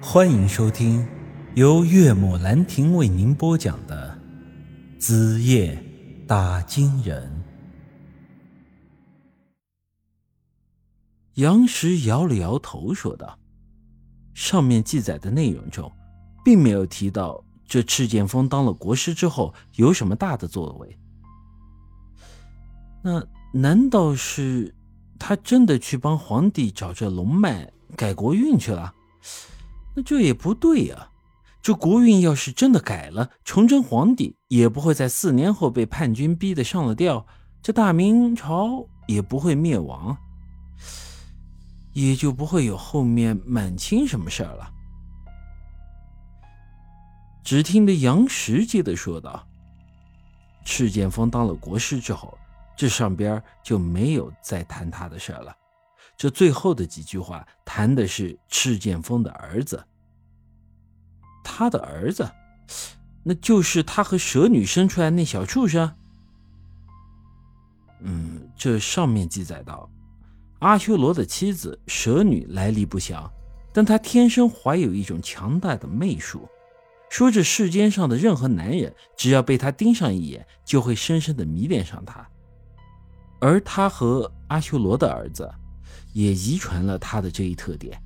欢迎收听由岳母兰亭为您播讲的《子夜打金人》。杨石摇了摇头，说道：“上面记载的内容中，并没有提到这赤剑锋当了国师之后有什么大的作为。那难道是他真的去帮皇帝找这龙脉改国运去了？”那这也不对呀！这国运要是真的改了，崇祯皇帝也不会在四年后被叛军逼得上了吊，这大明朝也不会灭亡，也就不会有后面满清什么事儿了。只听得杨时接着说道：“赤剑锋当了国师之后，这上边就没有再谈他的事儿了。”这最后的几句话谈的是赤剑锋的儿子，他的儿子，那就是他和蛇女生出来那小畜生。嗯，这上面记载到，阿修罗的妻子蛇女来历不详，但她天生怀有一种强大的媚术，说这世间上的任何男人只要被她盯上一眼，就会深深的迷恋上她。而他和阿修罗的儿子。也遗传了他的这一特点，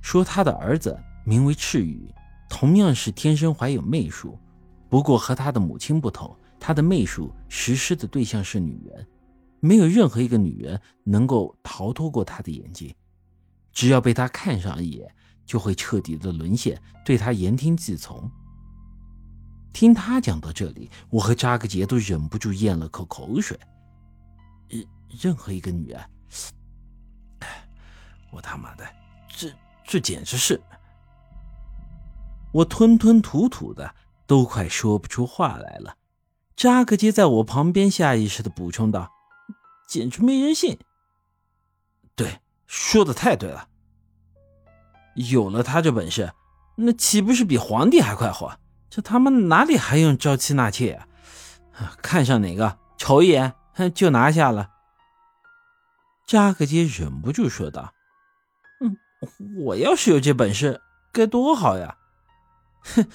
说他的儿子名为赤羽，同样是天生怀有媚术，不过和他的母亲不同，他的媚术实施的对象是女人，没有任何一个女人能够逃脱过他的眼睛，只要被他看上一眼，就会彻底的沦陷，对他言听计从。听他讲到这里，我和扎克杰都忍不住咽了口口水，任任何一个女人。我他妈的，这这简直是！我吞吞吐吐的，都快说不出话来了。扎克街在我旁边下意识的补充道：“简直没人性。”对，说的太对了。有了他这本事，那岂不是比皇帝还快活？这他妈哪里还用招妻纳妾啊？看上哪个，瞅一眼就拿下了。扎克街忍不住说道。我要是有这本事，该多好呀！哼，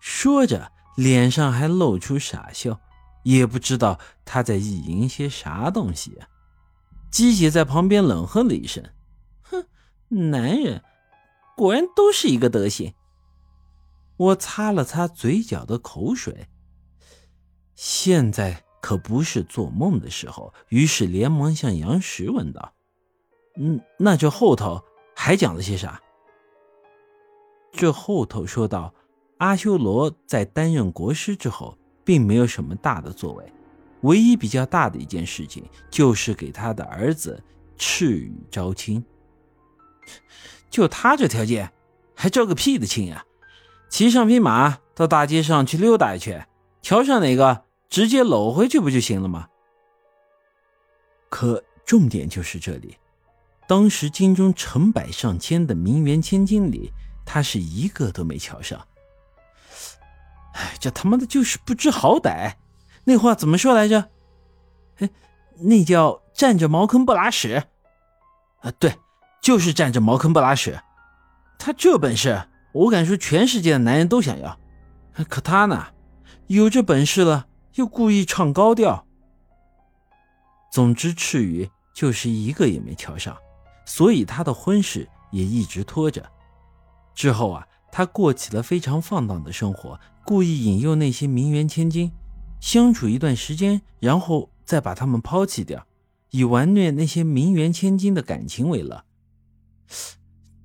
说着，脸上还露出傻笑，也不知道他在意淫些啥东西呀。鸡姐在旁边冷哼了一声：“哼，男人果然都是一个德行。”我擦了擦嘴角的口水，现在可不是做梦的时候，于是连忙向杨石问道：“嗯，那这后头？”还讲了些啥？这后头说到，阿修罗在担任国师之后，并没有什么大的作为，唯一比较大的一件事情，就是给他的儿子赤羽招亲。就他这条件，还招个屁的亲啊！骑上匹马到大街上去溜达一圈，瞧上哪个，直接搂回去不就行了吗？可重点就是这里。当时京中成百上千的名媛千金里，他是一个都没瞧上。哎，这他妈的就是不知好歹！那话怎么说来着？哎，那叫占着茅坑不拉屎。啊，对，就是占着茅坑不拉屎。他这本事，我敢说全世界的男人都想要。可他呢，有这本事了，又故意唱高调。总之，赤羽就是一个也没瞧上。所以他的婚事也一直拖着。之后啊，他过起了非常放荡的生活，故意引诱那些名媛千金，相处一段时间，然后再把他们抛弃掉，以玩虐那些名媛千金的感情为乐。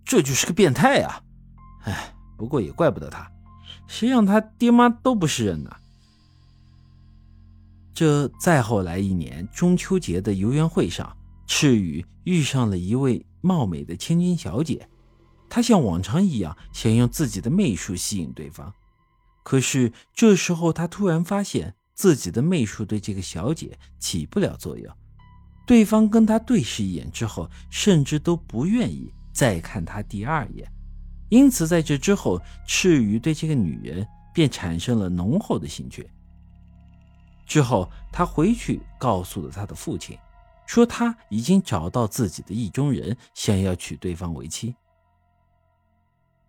这就是个变态啊！哎，不过也怪不得他，谁让他爹妈都不是人呢？这再后来一年中秋节的游园会上。赤羽遇上了一位貌美的千金小姐，他像往常一样想用自己的媚术吸引对方，可是这时候他突然发现自己的媚术对这个小姐起不了作用，对方跟他对视一眼之后，甚至都不愿意再看他第二眼，因此在这之后，赤羽对这个女人便产生了浓厚的兴趣。之后，他回去告诉了他的父亲。说他已经找到自己的意中人，想要娶对方为妻。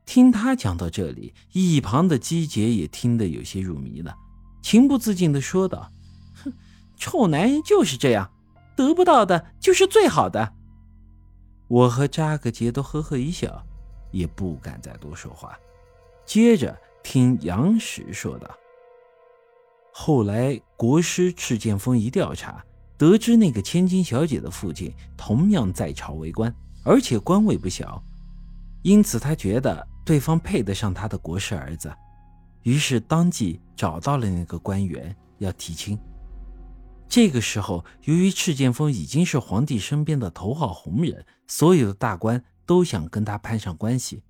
听他讲到这里，一旁的姬姐也听得有些入迷了，情不自禁地说道：“哼，臭男人就是这样，得不到的就是最好的。”我和扎格杰都呵呵一笑，也不敢再多说话。接着听杨石说道：“后来国师赤剑锋一调查，得知那个千金小姐的父亲同样在朝为官，而且官位不小，因此他觉得。”对方配得上他的国师儿子，于是当即找到了那个官员要提亲。这个时候，由于赤剑锋已经是皇帝身边的头号红人，所有的大官都想跟他攀上关系，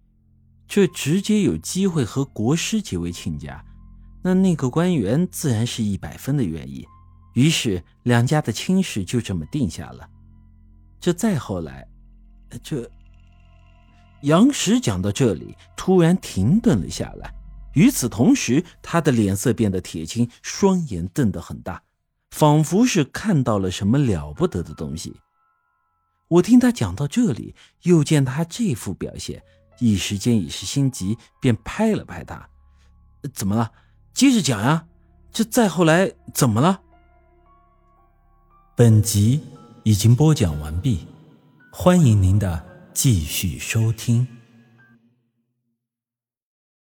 这直接有机会和国师结为亲家。那那个官员自然是一百分的愿意，于是两家的亲事就这么定下了。这再后来，这。杨石讲到这里，突然停顿了下来。与此同时，他的脸色变得铁青，双眼瞪得很大，仿佛是看到了什么了不得的东西。我听他讲到这里，又见他这副表现，一时间已是心急，便拍了拍他：“怎么了？接着讲呀！这再后来怎么了？”本集已经播讲完毕，欢迎您的。继续收听。